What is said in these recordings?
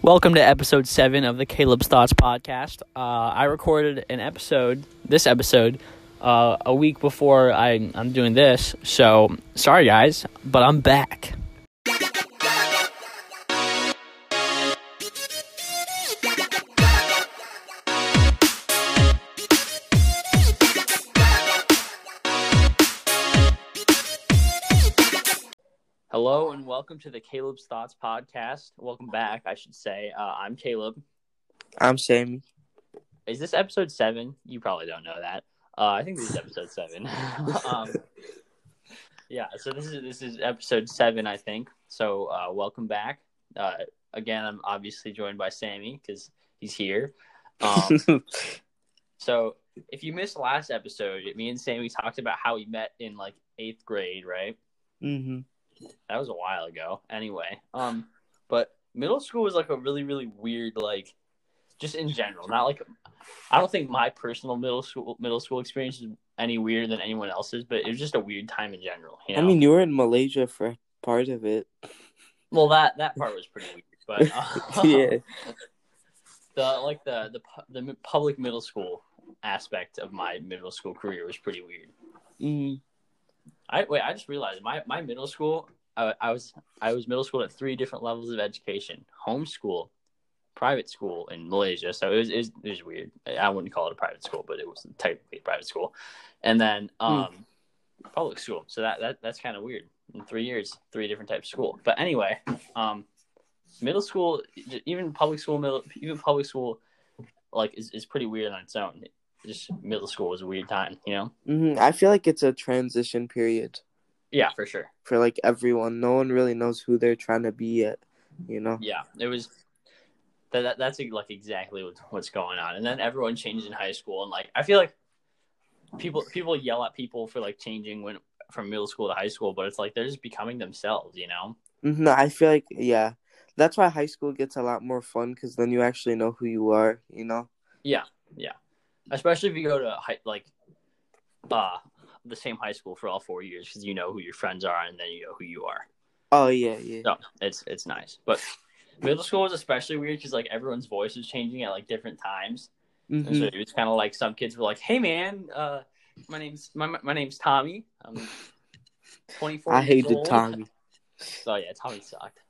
Welcome to episode seven of the Caleb's Thoughts podcast. Uh, I recorded an episode, this episode, uh, a week before I, I'm doing this. So sorry, guys, but I'm back. Welcome to the Caleb's Thoughts podcast. Welcome back, I should say. Uh, I'm Caleb. I'm Sammy. Is this episode seven? You probably don't know that. Uh, I think this is episode seven. um, yeah, so this is this is episode seven, I think. So uh, welcome back. Uh, again, I'm obviously joined by Sammy because he's here. Um, so if you missed last episode, me and Sammy talked about how we met in like eighth grade, right? hmm that was a while ago anyway um but middle school was like a really really weird like just in general not like i don't think my personal middle school middle school experience is any weirder than anyone else's but it was just a weird time in general you know? I mean, you were in Malaysia for part of it. well that that part was pretty weird but uh, yeah. the like the the the public middle school aspect of my middle school career was pretty weird hmm I wait. I just realized my, my middle school. I, I was I was middle school at three different levels of education: homeschool, private school in Malaysia. So it was, it was it was weird. I wouldn't call it a private school, but it was technically a private school. And then um, public school. So that, that that's kind of weird. In three years, three different types of school. But anyway, um, middle school, even public school, middle even public school, like is, is pretty weird on its own. Just middle school was a weird time, you know. hmm I feel like it's a transition period Yeah, for sure. for like everyone. No one really knows who they're trying to be yet. You know. Yeah, it was. That, that that's like exactly what, what's going on, and then everyone changes in high school, and like I feel like people people yell at people for like changing when from middle school to high school, but it's like they're just becoming themselves, you know? hmm I feel like yeah, that's why high school gets a lot more fun because then you actually know who you are. You know. Yeah, yeah. Especially if you go to high, like uh the same high school for all four years because you know who your friends are and then you know who you are. Oh yeah, yeah. So it's it's nice, but middle school was especially weird because like everyone's voice was changing at like different times. And hmm so it was kind of like some kids were like, "Hey, man, uh, my name's my my name's Tommy. I'm 24." I hated old." Tommy. Oh yeah, Tommy sucked.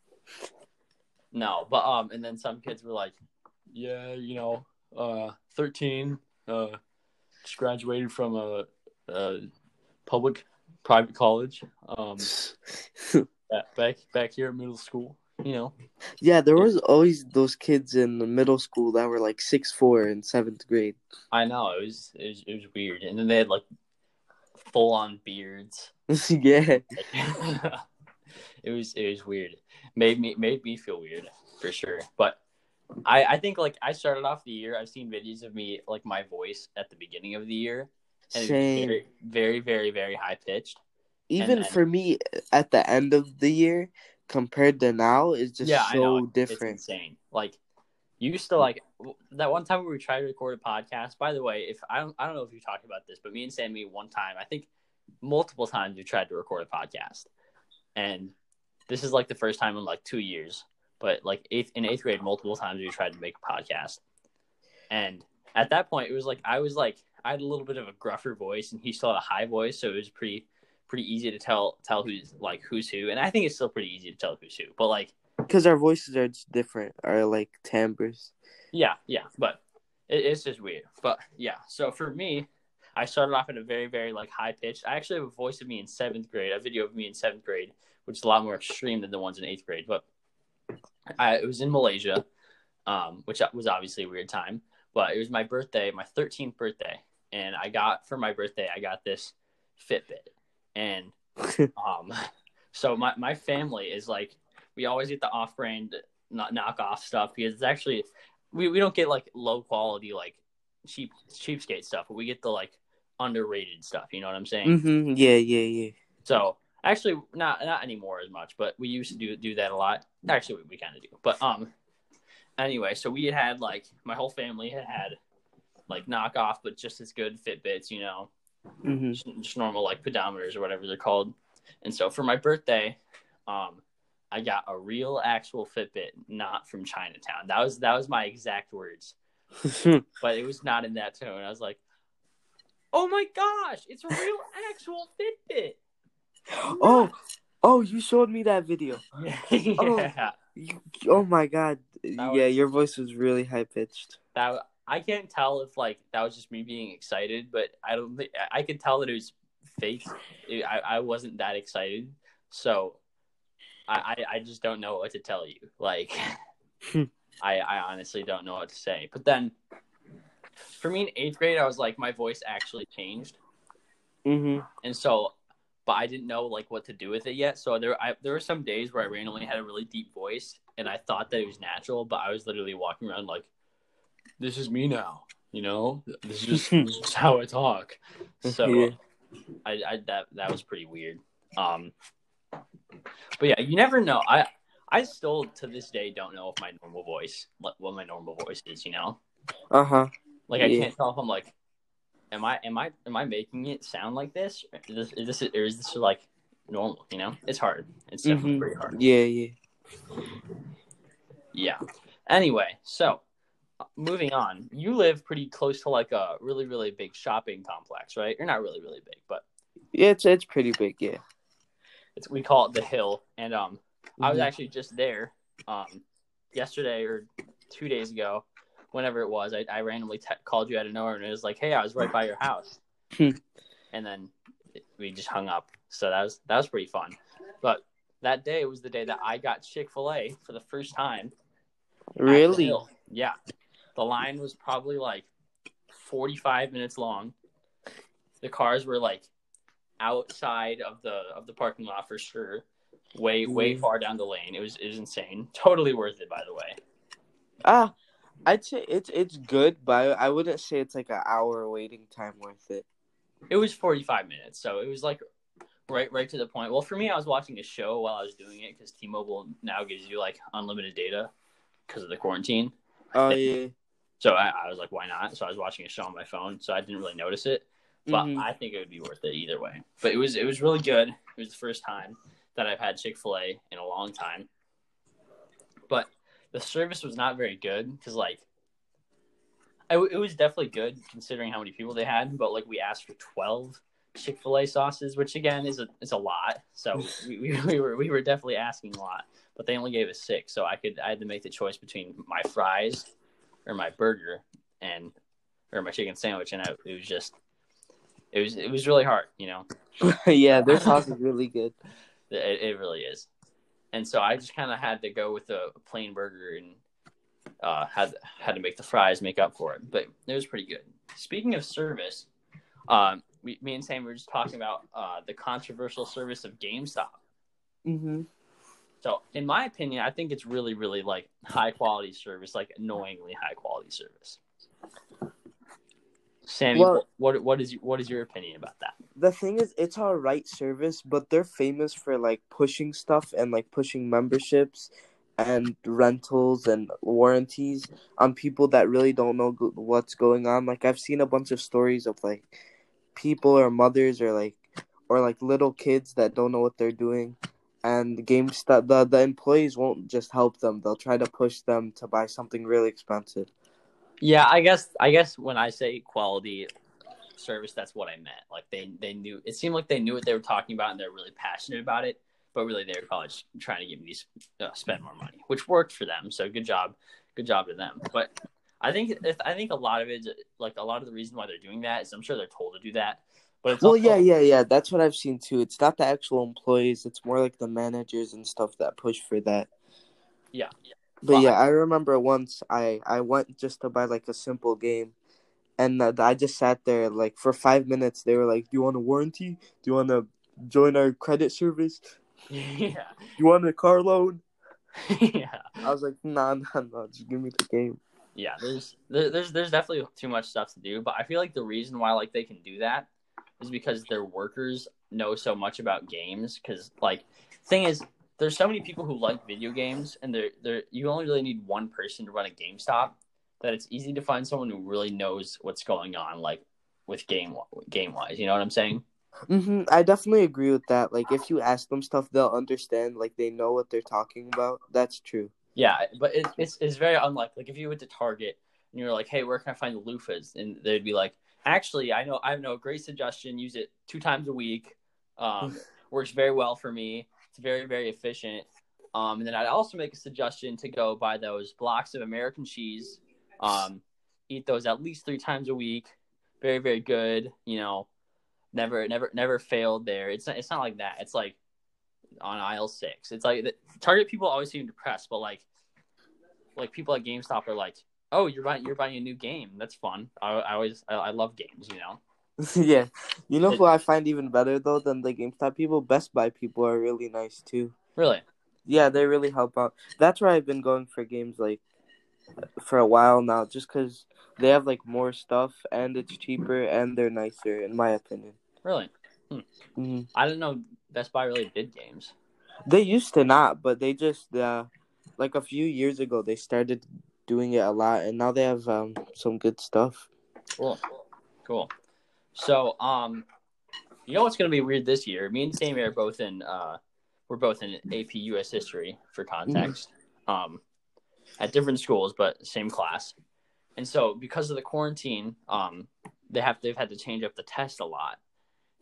No, but um, and then some kids were like, "Yeah, you know, uh, 13, uh, just graduated from a, a public private college. Um, back back here at middle school, you know." yeah, there was always those kids in the middle school that were like six four in seventh grade. I know it was it was, it was weird, and then they had like full on beards. yeah. it was it was weird. Made me made me feel weird for sure. But I I think like I started off the year. I've seen videos of me like my voice at the beginning of the year, and Same. very very very very high pitched. Even then- for me, at the end of the year compared to now, is just yeah, so different. It's insane. Like you used to like that one time we tried to record a podcast. By the way, if I don't I don't know if you talked about this, but me and Sammy one time, I think multiple times we tried to record a podcast, and this is like the first time in like two years. But like eighth in eighth grade, multiple times we tried to make a podcast, and at that point, it was like I was like I had a little bit of a gruffer voice, and he still had a high voice, so it was pretty pretty easy to tell tell who's like who's who, and I think it's still pretty easy to tell who's who. But like Because our voices are just different, our like timbres. Yeah, yeah, but it, it's just weird. But yeah, so for me, I started off at a very, very like high pitch. I actually have a voice of me in seventh grade, a video of me in seventh grade, which is a lot more extreme than the ones in eighth grade. But I it was in Malaysia, um, which was obviously a weird time. But it was my birthday, my thirteenth birthday, and I got for my birthday, I got this Fitbit, and um, so my my family is like we always get the off-brand not knockoff stuff because it's actually we, we don't get like low quality like cheap cheapskate stuff, but we get the like underrated stuff. You know what I'm saying? hmm Yeah, yeah, yeah. So actually, not not anymore as much, but we used to do do that a lot. Actually, we, we kind of do. But um, anyway, so we had had like my whole family had had like knockoff, but just as good Fitbits. You know, hmm just, just normal like pedometers or whatever they're called. And so for my birthday, um, I got a real actual Fitbit, not from Chinatown. That was that was my exact words. but it was not in that tone. I was like, "Oh my gosh, it's a real actual Fitbit." Oh, oh, you showed me that video. yeah. Oh. Oh my god. That yeah, was- your voice was really high pitched. That I can't tell if like that was just me being excited, but I don't think I could tell that it was fake. It- I I wasn't that excited, so I I, I just don't know what to tell you. Like, Hmm. I I honestly don't know what to say. But then, for me in eighth grade, I was like, my voice actually changed. Mm-hmm. and so but i didn't know like what to do with it yet. So there I, there were some days where i randomly had a really deep voice and i thought that it was natural but i was literally walking around like this is me now you know? This is just, this is how i talk. So Yeah. I, I that that was pretty weird. Um but yeah you never know. I i still to this day don't know if my normal voice what what my normal voice is you know? Uh huh. like I can't tell if I'm like, am I am I am I making it sound like this? Is this is this or is this like normal? You know, it's hard. It's definitely Mhm. pretty hard. Yeah, yeah. Yeah. Anyway, so uh, moving on. You live pretty close to like a really really big shopping complex, right? You're not really really big, but Yeah, it's it's pretty big. Yeah. it's we call it the Hill. And um, I was Mhm. actually just there um yesterday or two days ago. Whenever it was, I, I randomly te- called you out of nowhere and it was like, "Hey, I was right by your house," Hmm. and then we just hung up. So that was that was pretty fun. But that day was the day that I got Chick Fil A for the first time. at the Really? Yeah. The line was probably like 45 minutes long. The cars were like outside of the of the parking lot for sure. Way way Mm. far down the lane. It was it was insane. Totally worth it by the way. Ah, I'd say it's it's good, but I, wouldn't say it's like an hour waiting time worth it. It was 45 minutes. So it was like right right to the point. Well, for me I was watching a show while I was doing it cuz T-Mobile now gives you like unlimited data because of the quarantine. Oh yeah. So I, I was like, why not? So I was watching a show on my phone, so I didn't really notice it. But Mhm. I think it would be worth it either way. But it was it was really good. It was the first time that I've had Chick Fil A in a long time. But the service was not very good because like, I, it was definitely good considering how many people they had. But like, we asked for twelve Chick Fil A sauces, which again is a is a lot. So we, we, we were we were definitely asking a lot. But they only gave us six, so I could I had to make the choice between my fries or my burger and or my chicken sandwich, and I, it was just it was it was really hard, you know. yeah, their sauce is really good. It, it really is, and so I just kind of had to go with a plain burger and uh, had had to make the fries make up for it, but it was pretty good. Speaking of service, um, we, me and Sam were just talking about uh, the controversial service of GameStop. Mm-hmm. So, in my opinion, I think it's really, really like high quality service, like annoyingly high quality service. Sammy, Well- what what is what is your opinion about that? The thing is, it's all right service, but they're famous for like pushing stuff and like pushing memberships and rentals and warranties on people that really don't know go- what's going on. Like I've seen a bunch of stories of like people or mothers or like or like little kids that don't know what they're doing. And GameStop, the the employees won't just help them; they'll try to push them to buy something really expensive. Yeah, I guess I guess when I say quality service, that's what I meant. Like they they knew it seemed like they knew what they were talking about and they're really passionate about it. But really, they were probably just trying to get me to uh, spend more money, which worked for them. So good job, good job to them. But I think I think a lot of it, like a lot of the reason why they're doing that is I'm sure they're told to do that. But it's Well, also- yeah, yeah, yeah. That's what I've seen too. It's not the actual employees; it's more like the managers and stuff that push for that. yeah, yeah. But yeah, I remember once I I went just to buy like a simple game, and uh, I just sat there like for five minutes. They were like, "Do you want a warranty? Do you want to join our credit service? yeah, Do you want a car loan?" yeah. I was like, "Nah, nah, nah. Just give me the game." yeah there's there, there's there's definitely too much stuff to do but i feel like the reason why like they can do that is because their workers know so much about games because like thing is there's so many people who like video games and they're they're you only really need one person to run a GameStop that it's easy to find someone who really knows what's going on like with game game wise you know what i'm saying hmm I definitely agree with that. Like, if you ask them stuff, they'll understand. Like, they know what they're talking about. That's true. Yeah, but it, it's it's very unlike like if you went to Target and you're like, hey, where can I find the loofahs? And they'd be like, actually, I know I know a great suggestion. Use it two times a week. Um, works very well for me. It's very very efficient. Um, and then I'd also make a suggestion to go buy those blocks of American cheese. Um, eat those at least three times a week. Very very good. You know, never never never failed there. It's not it's not like that. It's like on aisle six. It's like the, Target people always seem depressed, but like like people at GameStop are like, oh, you're buying you're buying a new game. That's fun. I, I always I, I love games. You know. yeah. You know who I find even better though than the GameStop people? Best Buy people are really nice too. Really. Yeah, they really help out. That's where I've been going for games like for a while now, just because they have like more stuff and it's cheaper and they're nicer, in my opinion. Really. Hmm. hmm I didn't know Best Buy really did games. They used to not, but they just uh, like a few years ago they started doing it a lot, and now they have um some good stuff. Cool. Cool. So, um, you know what's going to be weird this year? Me and Sammy are both in, uh, we're both in AP US history for context, um, at different schools, but same class. And so, because of the quarantine, um, they have they've had to change up the test a lot.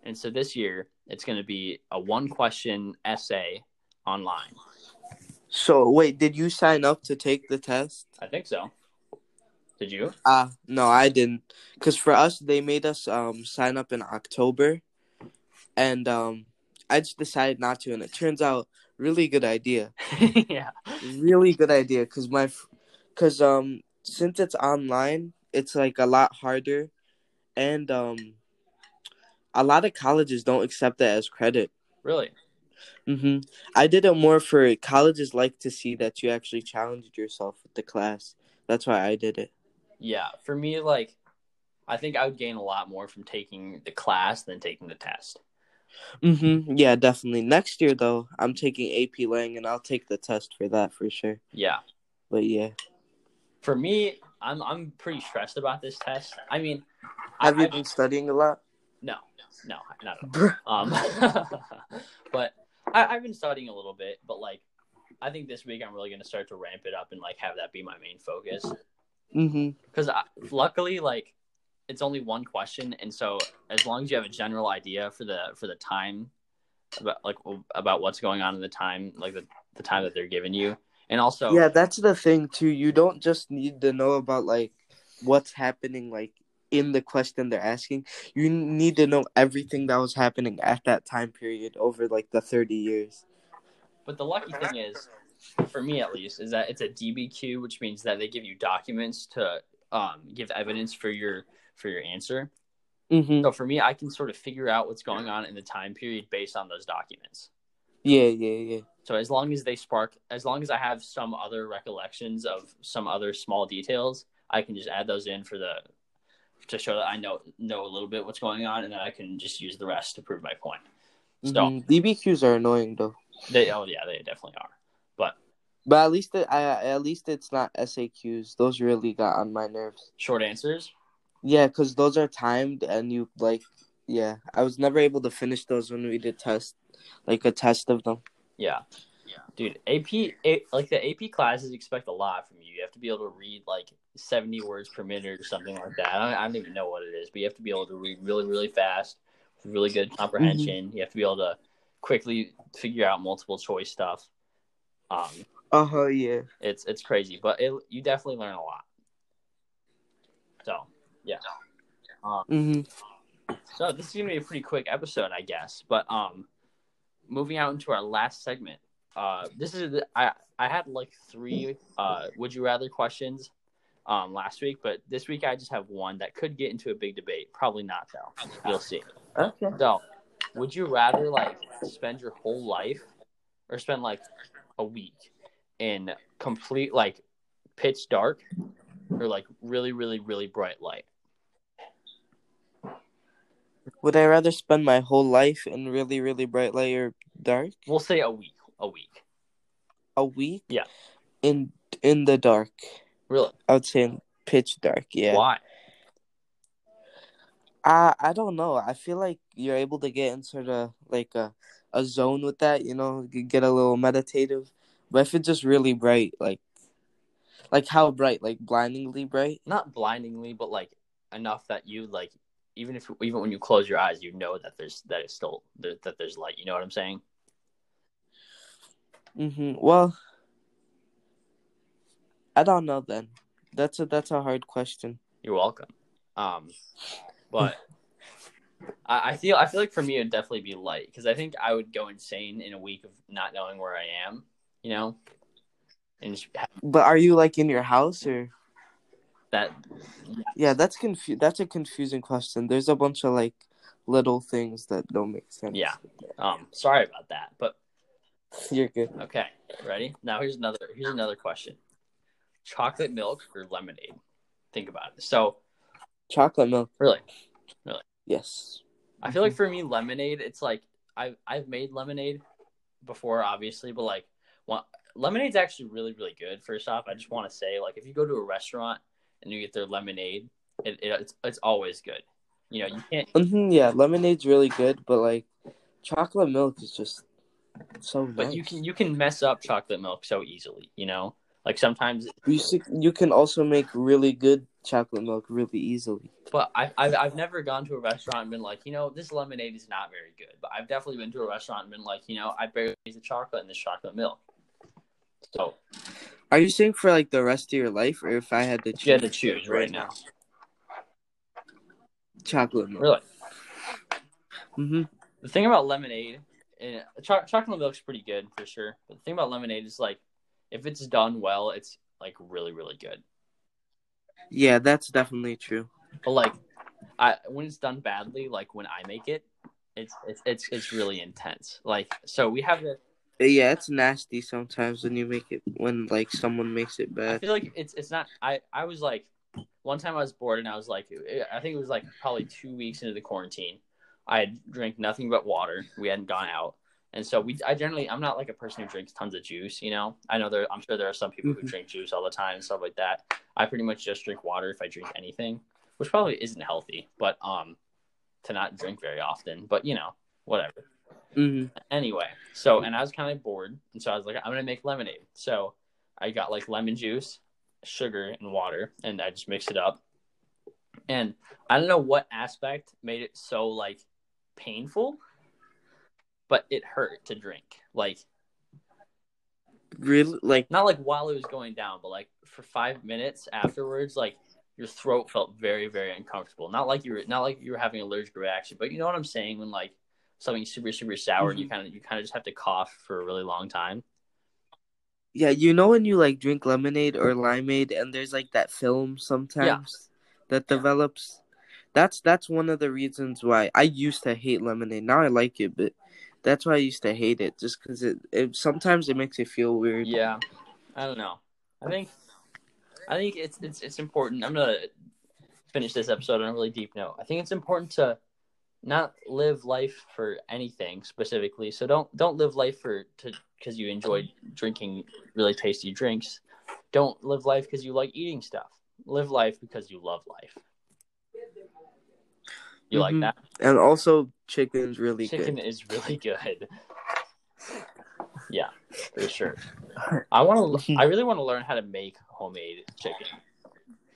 And so this year, it's going to be a one question essay online. So wait, did you sign up to take the test? I think so. Did you? Uh no, I didn't. Cause for us, they made us um sign up in October, and um I just decided not to, and it turns out really good idea, yeah. really good idea. Cause my, cause um since it's online, it's like a lot harder, and um a lot of colleges don't accept that as credit. Really? hmm I did it more for colleges like to see that you actually challenged yourself with the class. That's why I did it. Yeah. For me, like, I think I would gain a lot more from taking the class than taking the test. Mm-hmm. Yeah, definitely. Next year though, I'm taking AP Lang and I'll take the test for that for sure. Yeah. But yeah. For me, I'm I'm pretty stressed about this test. I mean, Have I, you I- been studying a lot? no, no, not at all. Um, but I, I've been studying a little bit, but like, I think this week I'm really gonna start to ramp it up and like have that be my main focus. Mm-hmm. Because luckily, like, it's only one question, and so as long as you have a general idea for the for the time about like about what's going on in the time, like the the time that they're giving you, and also Yeah, that's the thing too. You don't just need to know about like what's happening like in the question they're asking. You need to know everything that was happening at that time period over like the 30 years. But the lucky thing is, for me at least, is that it's a DBQ, which means that they give you documents to um, give evidence for your for your answer. Mm-hmm. So for me, I can sort of figure out what's going on in the time period based on those documents. Yeah, yeah, yeah. So as long as they spark, as long as I have some other recollections of some other small details, I can just add those in for the to show that I know know a little bit what's going on, and then I can just use the rest to prove my point. So Mhm. DBQs are annoying though. they, oh yeah, they definitely are. But But at least it, I, at least it's not SAQs. Those really got on my nerves. short answers, Yeah, because those are timed and you like. Yeah, I was never able to finish those when we did test, like a test of them. Yeah. Yeah. Dude, AP A, like the AP classes expect a lot from you. You have to be able to read like 70 words per minute or something like that. I don't, I don't even know what it is, but you have to be able to read really, really fast with really good mm-hmm. comprehension. You have to be able to quickly figure out multiple choice stuff. Um, Uh huh. Yeah. it's it's crazy, but it, you definitely learn a lot. So, yeah. Um, hmm so this is gonna be a pretty quick episode, I guess. But um, moving out into our last segment. Uh, this is the, I I had like three uh would you rather questions um last week, but this week I just have one that could get into a big debate. Probably not though. You'll see. Okay. So, would you rather like spend your whole life or spend like a week in complete like pitch dark or like really really really bright light? Would I rather spend my whole life in really, really bright light or dark? We'll say a week. A week. A week? Yeah. In in the dark. Really? I would say in pitch dark. Yeah. Why? I I don't know. I feel like you're able to get into the like a a zone with that. You know, you get a little meditative. But if it's just really bright, like like how bright, like blindingly bright. Not blindingly, but like enough that you like even if even when you close your eyes, you know that there's that it's still that, that there's light. You know what I'm saying? Mm-hmm. Well, I don't know. Then that's a that's a hard question. You're welcome. Um, but I, I feel I feel like for me it'd definitely be light because I think I would go insane in a week of not knowing where I am. You know, and just But are you like in your house or? that Yeah, that's confu- That's a confusing question. There's a bunch of like little things that don't make sense. Yeah. um. Sorry about that, but you're good. okay. Ready? Now here's another here's another question: chocolate milk or lemonade? Think about it. So Chocolate milk. really, Yes. I feel like for me, lemonade. It's like I've I've made lemonade before, obviously, but like, one, lemonade's actually really really good. First off, I just want to say, like, if you go to a restaurant and you get their lemonade, it, it it's it's always good. You know, you can't. hmm yeah, lemonade's really good, but like chocolate milk is just so But nice. you can you can mess up chocolate milk so easily. You know, like sometimes. You you can also make really good chocolate milk really easily. But I I've, I've never gone to a restaurant and been like, you know, this lemonade is not very good. But I've definitely been to a restaurant and been like, you know, I barely use the chocolate in this chocolate milk. So Are you saying for like the rest of your life, or if I had to choose? you had to choose right now. Chocolate milk. Really. hmm The thing about lemonade, and cho- chocolate milk's pretty good for sure. But the thing about lemonade is like, if it's done well, it's like really really good. Yeah, that's definitely true. But like, I when it's done badly, like when I make it, it's it's it's it's really intense. Like so we have the Yeah, it's nasty sometimes when you make it when like someone makes it bad. I feel like it's it's not I I was like one time I was bored and I was like I think it was like probably two weeks into the quarantine. I had drank nothing but water. We hadn't gone out. And so we I generally I'm not like a person who drinks tons of juice, you know. I know there I'm sure there are some people who Mhm. drink juice all the time and stuff like that. I pretty much just drink water if I drink anything, which probably isn't healthy, but um to not drink very often. But you know, whatever. hmm Anyway, so and I was kind of bored, and so I was like, I'm gonna make lemonade. So I got like lemon juice, sugar, and water, and I just mixed it up. And I don't know what aspect made it so like painful, but it hurt to drink. Like Really, like not like while it was going down, but like for five minutes afterwards, like your throat felt very, very uncomfortable. Not like you were not like you were having an allergic reaction, but you know what I'm saying when like something's super, super sour and you mm-hmm. kind of you kind of just have to cough for a really long time. yeah, you know when you like drink lemonade or limeade and there's like that film sometimes that Yeah. develops. That's that's one of the reasons why I used to hate lemonade. Now I like it, but that's why I used to hate it just because it, it sometimes it makes you feel weird. Yeah, I don't know. I think I think it's it's it's important. I'm gonna finish this episode on a really deep note. I think it's important to not live life for anything specifically. So don't don't live life for to because you enjoy drinking really tasty drinks. Don't live life because you like eating stuff. Live life because you love life. You Mhm. like that? And also, chicken's really Chicken good. Chicken is really good. Yeah, for sure. I want to. I really want to learn how to make homemade chicken.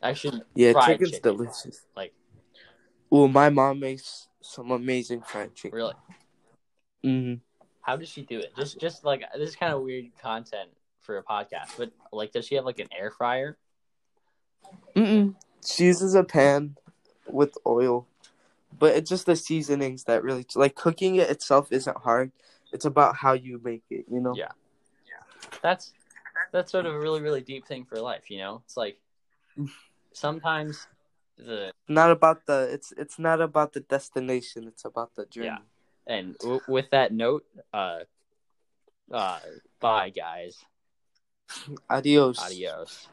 Actually, Yeah, chicken's chicken. delicious. Like Well, my mom makes some amazing fried chicken. really, hmm how does she do it? Just, just like this is kind of weird content for a podcast, but like, does she have like an air fryer? Mm-mm. She uses a pan with oil, but it's just the seasonings that really like cooking it itself isn't hard. It's about how you make it, you know. Yeah. Yeah. That's that's sort of a really, really deep thing for life. You know, it's like sometimes the Not about the it's it's not about the destination. It's about the journey. Yeah. and w- with that note, uh, uh, bye guys, Adios. adios.